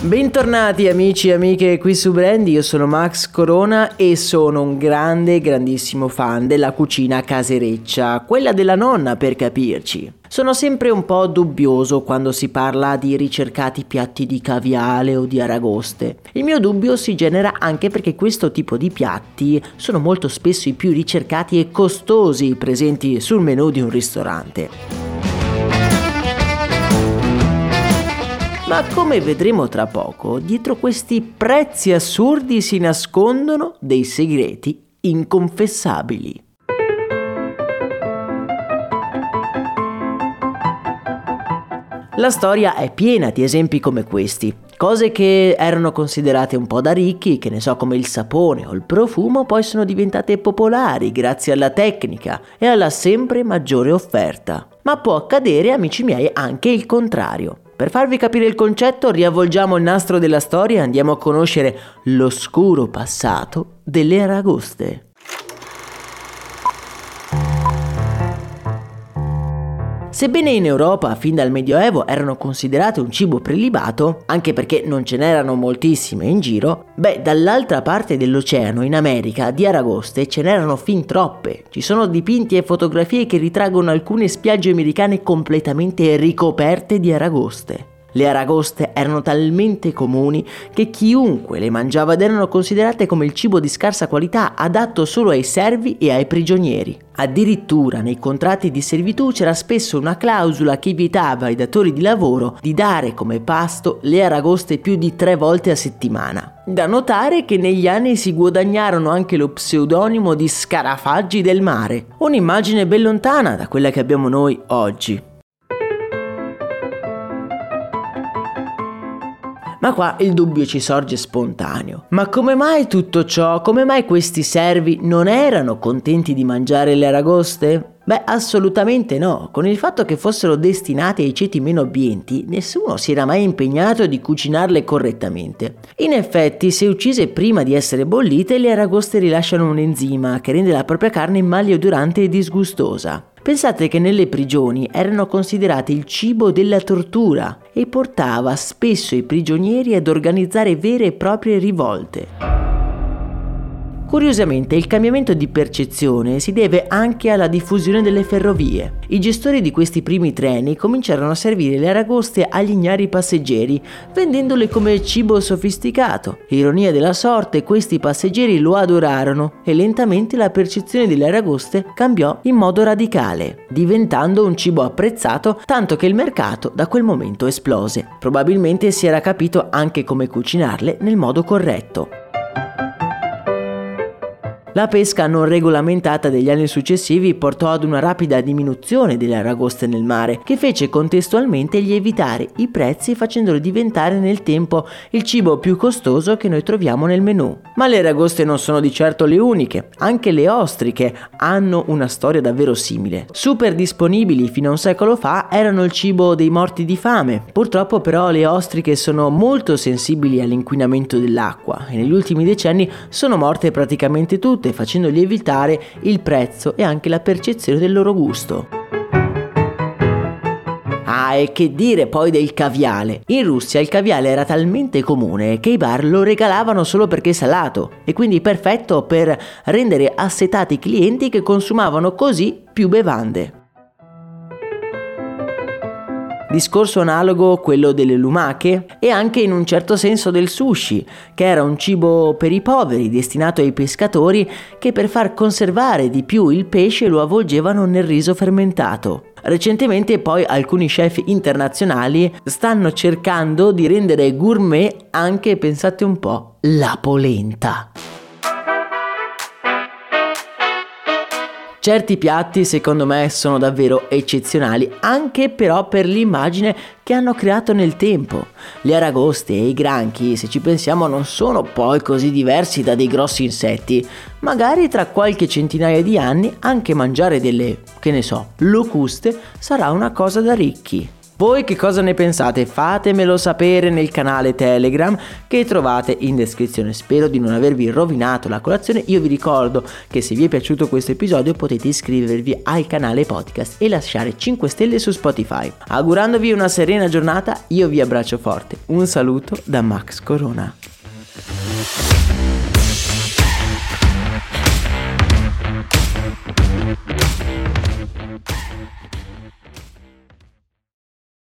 Bentornati amici e amiche qui su Brandy, io sono Max Corona e sono un grande, grandissimo fan della cucina casereccia, quella della nonna per capirci. Sono sempre un po' dubbioso quando si parla di ricercati piatti di caviale o di aragoste. Il mio dubbio si genera anche perché questo tipo di piatti sono molto spesso i più ricercati e costosi presenti sul menù di un ristorante. Ma come vedremo tra poco, dietro questi prezzi assurdi si nascondono dei segreti inconfessabili. La storia è piena di esempi come questi. Cose che erano considerate un po' da ricchi, che ne so come il sapone o il profumo, poi sono diventate popolari grazie alla tecnica e alla sempre maggiore offerta. Ma può accadere, amici miei, anche il contrario. Per farvi capire il concetto, riavvolgiamo il nastro della storia e andiamo a conoscere l'oscuro passato delle aragoste. Sebbene in Europa fin dal Medioevo erano considerate un cibo prelibato, anche perché non ce n'erano moltissime in giro, beh, dall'altra parte dell'oceano, in America, di aragoste ce n'erano fin troppe. Ci sono dipinti e fotografie che ritraggono alcune spiagge americane completamente ricoperte di aragoste. Le aragoste erano talmente comuni che chiunque le mangiava ed erano considerate come il cibo di scarsa qualità adatto solo ai servi e ai prigionieri. Addirittura nei contratti di servitù c'era spesso una clausola che vietava ai datori di lavoro di dare come pasto le aragoste più di tre volte a settimana. Da notare che negli anni si guadagnarono anche lo pseudonimo di scarafaggi del mare, un'immagine ben lontana da quella che abbiamo noi oggi. Ma qua il dubbio ci sorge spontaneo. Ma come mai tutto ciò? Come mai questi servi non erano contenti di mangiare le aragoste? Beh, assolutamente no. Con il fatto che fossero destinate ai ceti meno abbienti, nessuno si era mai impegnato di cucinarle correttamente. In effetti, se uccise prima di essere bollite, le aragoste rilasciano un enzima che rende la propria carne maleodorante e disgustosa. Pensate che nelle prigioni erano considerate il cibo della tortura e portava spesso i prigionieri ad organizzare vere e proprie rivolte. Curiosamente il cambiamento di percezione si deve anche alla diffusione delle ferrovie. I gestori di questi primi treni cominciarono a servire le aragoste agli ignari passeggeri, vendendole come cibo sofisticato. Ironia della sorte, questi passeggeri lo adorarono e lentamente la percezione delle aragoste cambiò in modo radicale, diventando un cibo apprezzato tanto che il mercato da quel momento esplose. Probabilmente si era capito anche come cucinarle nel modo corretto. La pesca non regolamentata degli anni successivi portò ad una rapida diminuzione delle aragoste nel mare, che fece contestualmente lievitare i prezzi facendolo diventare nel tempo il cibo più costoso che noi troviamo nel menù. Ma le aragoste non sono di certo le uniche, anche le ostriche hanno una storia davvero simile. Super disponibili fino a un secolo fa erano il cibo dei morti di fame. Purtroppo però le ostriche sono molto sensibili all'inquinamento dell'acqua e negli ultimi decenni sono morte praticamente tutte volte facendo lievitare il prezzo e anche la percezione del loro gusto. Ah, e che dire poi del caviale? In Russia il caviale era talmente comune che i bar lo regalavano solo perché salato e quindi perfetto per rendere assetati i clienti che consumavano così più bevande. Discorso analogo quello delle lumache e anche in un certo senso del sushi, che era un cibo per i poveri destinato ai pescatori che per far conservare di più il pesce lo avvolgevano nel riso fermentato. Recentemente poi alcuni chef internazionali stanno cercando di rendere gourmet anche, pensate un po', la polenta. Certi piatti secondo me sono davvero eccezionali, anche però per l'immagine che hanno creato nel tempo. Le aragoste e i granchi, se ci pensiamo, non sono poi così diversi da dei grossi insetti. Magari tra qualche centinaia di anni anche mangiare delle, che ne so, locuste sarà una cosa da ricchi. Voi che cosa ne pensate? Fatemelo sapere nel canale Telegram che trovate in descrizione. Spero di non avervi rovinato la colazione. Io vi ricordo che se vi è piaciuto questo episodio potete iscrivervi al canale podcast e lasciare 5 stelle su Spotify. Augurandovi una serena giornata, io vi abbraccio forte. Un saluto da Max Corona.